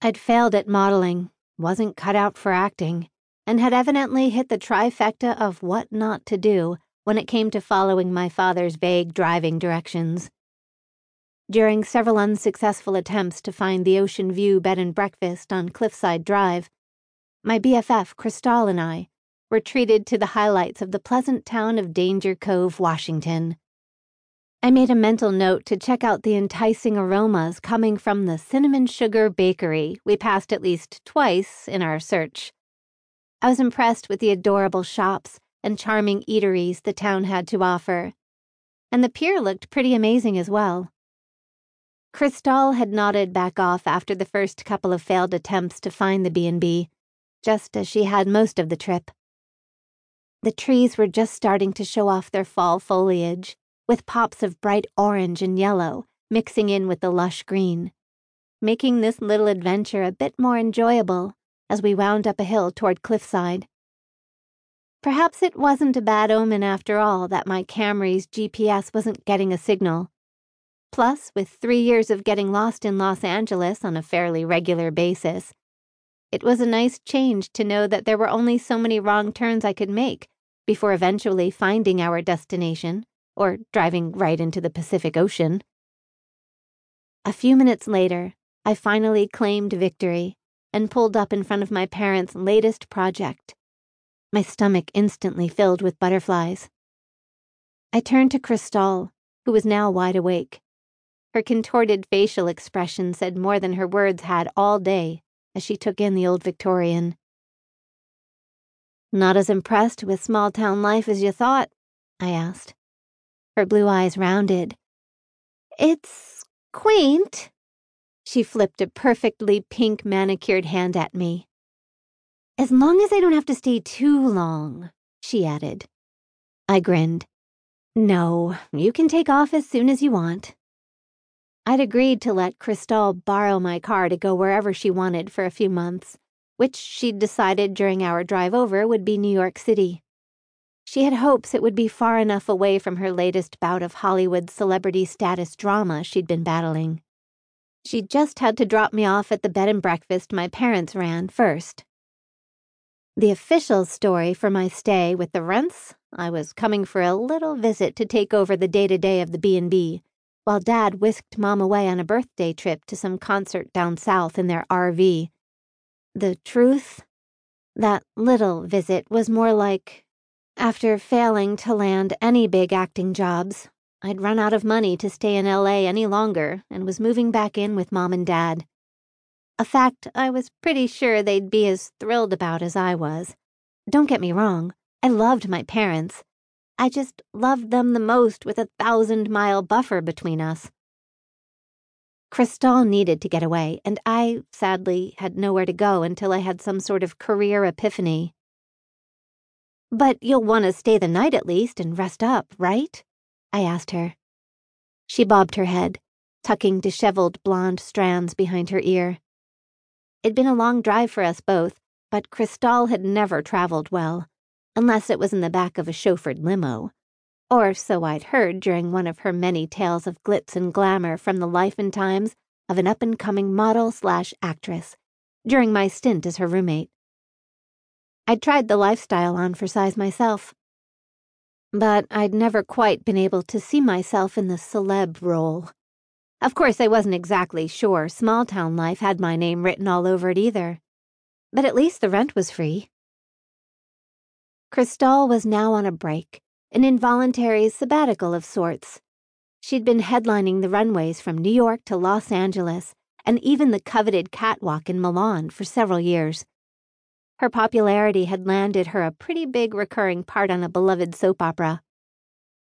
I'd failed at modeling, wasn't cut out for acting, and had evidently hit the trifecta of what not to do when it came to following my father's vague driving directions. During several unsuccessful attempts to find the Ocean View bed and breakfast on Cliffside Drive, my BFF, Cristal, and I were treated to the highlights of the pleasant town of Danger Cove, Washington. I made a mental note to check out the enticing aromas coming from the Cinnamon Sugar Bakery we passed at least twice in our search. I was impressed with the adorable shops and charming eateries the town had to offer, and the pier looked pretty amazing as well. Cristal had nodded back off after the first couple of failed attempts to find the B&B, just as she had most of the trip. The trees were just starting to show off their fall foliage with pops of bright orange and yellow mixing in with the lush green, making this little adventure a bit more enjoyable as we wound up a hill toward Cliffside. Perhaps it wasn't a bad omen after all that my Camry's GPS wasn't getting a signal. Plus, with three years of getting lost in Los Angeles on a fairly regular basis, it was a nice change to know that there were only so many wrong turns I could make before eventually finding our destination or driving right into the Pacific Ocean. A few minutes later, I finally claimed victory and pulled up in front of my parents' latest project. My stomach instantly filled with butterflies. I turned to Cristal, who was now wide awake. Her contorted facial expression said more than her words had all day as she took in the old Victorian. Not as impressed with small town life as you thought? I asked. Her blue eyes rounded. It's quaint. She flipped a perfectly pink manicured hand at me. As long as I don't have to stay too long, she added. I grinned. No, you can take off as soon as you want. I'd agreed to let Cristal borrow my car to go wherever she wanted for a few months, which she'd decided during our drive over would be New York City. She had hopes it would be far enough away from her latest bout of Hollywood celebrity status drama she'd been battling. She just had to drop me off at the bed and breakfast my parents ran first. The official story for my stay with the Rents, I was coming for a little visit to take over the day-to-day of the B&B, while Dad whisked Mom away on a birthday trip to some concert down south in their RV. The truth? That little visit was more like after failing to land any big acting jobs, I'd run out of money to stay in LA any longer and was moving back in with mom and dad. A fact I was pretty sure they'd be as thrilled about as I was. Don't get me wrong, I loved my parents. I just loved them the most with a thousand mile buffer between us. Cristal needed to get away, and I, sadly, had nowhere to go until I had some sort of career epiphany. But you'll want to stay the night at least and rest up, right? I asked her. She bobbed her head, tucking disheveled blonde strands behind her ear. It'd been a long drive for us both, but Cristal had never traveled well, unless it was in the back of a chauffeured limo. Or so I'd heard during one of her many tales of glitz and glamour from the life and times of an up and coming model slash actress during my stint as her roommate. I'd tried the lifestyle on for size myself. But I'd never quite been able to see myself in the celeb role. Of course, I wasn't exactly sure small town life had my name written all over it either. But at least the rent was free. Cristal was now on a break, an involuntary sabbatical of sorts. She'd been headlining the runways from New York to Los Angeles, and even the coveted catwalk in Milan for several years. Her popularity had landed her a pretty big recurring part on a beloved soap opera.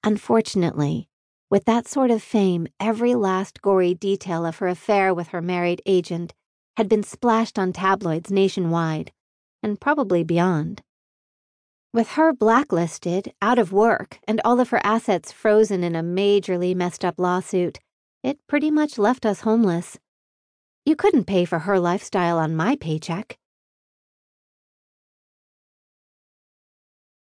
Unfortunately, with that sort of fame, every last gory detail of her affair with her married agent had been splashed on tabloids nationwide, and probably beyond. With her blacklisted, out of work, and all of her assets frozen in a majorly messed up lawsuit, it pretty much left us homeless. You couldn't pay for her lifestyle on my paycheck.